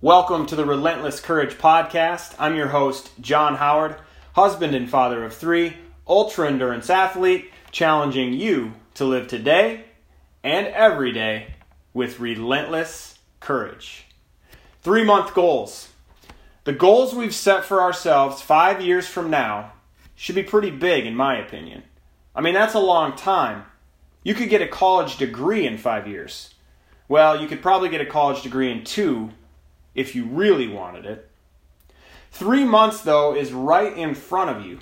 Welcome to the Relentless Courage Podcast. I'm your host, John Howard, husband and father of three, ultra endurance athlete, challenging you to live today and every day with relentless courage. Three month goals. The goals we've set for ourselves five years from now should be pretty big, in my opinion. I mean, that's a long time. You could get a college degree in five years. Well, you could probably get a college degree in two if you really wanted it. Three months, though, is right in front of you.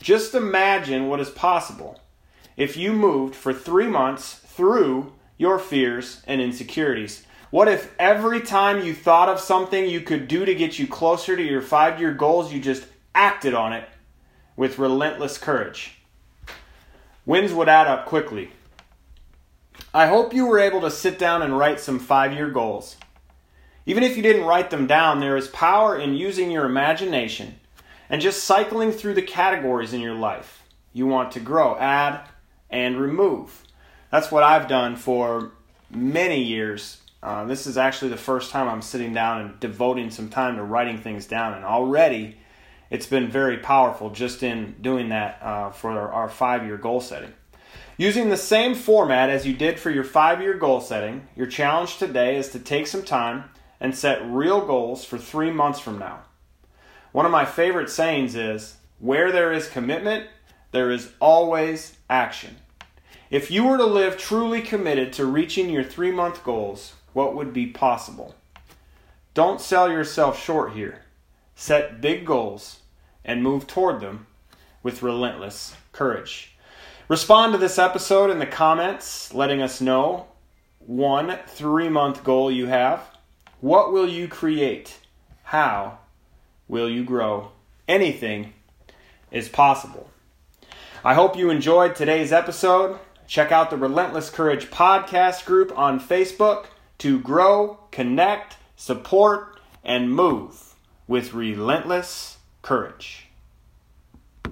Just imagine what is possible if you moved for three months through your fears and insecurities. What if every time you thought of something you could do to get you closer to your five year goals, you just acted on it with relentless courage? Wins would add up quickly. I hope you were able to sit down and write some five year goals. Even if you didn't write them down, there is power in using your imagination and just cycling through the categories in your life you want to grow, add, and remove. That's what I've done for many years. Uh, this is actually the first time I'm sitting down and devoting some time to writing things down, and already it's been very powerful just in doing that uh, for our, five year goal setting. Using the same format as you did for your five year goal setting, your challenge today is to take some time and set real goals for three months from now. One of my favorite sayings is where there is commitment, there is always action. If you were to live truly committed to reaching your three month goals, what would be possible? Don't sell yourself short here. Set big goals and move toward them with relentless courage. Respond to this episode in the comments, letting us know one three month goal you have what will you create? How will you grow? Anything is possible. I hope you enjoyed today's episode. Check out the Relentless Courage podcast group on Facebook to grow, connect, support, and move with relentless courage.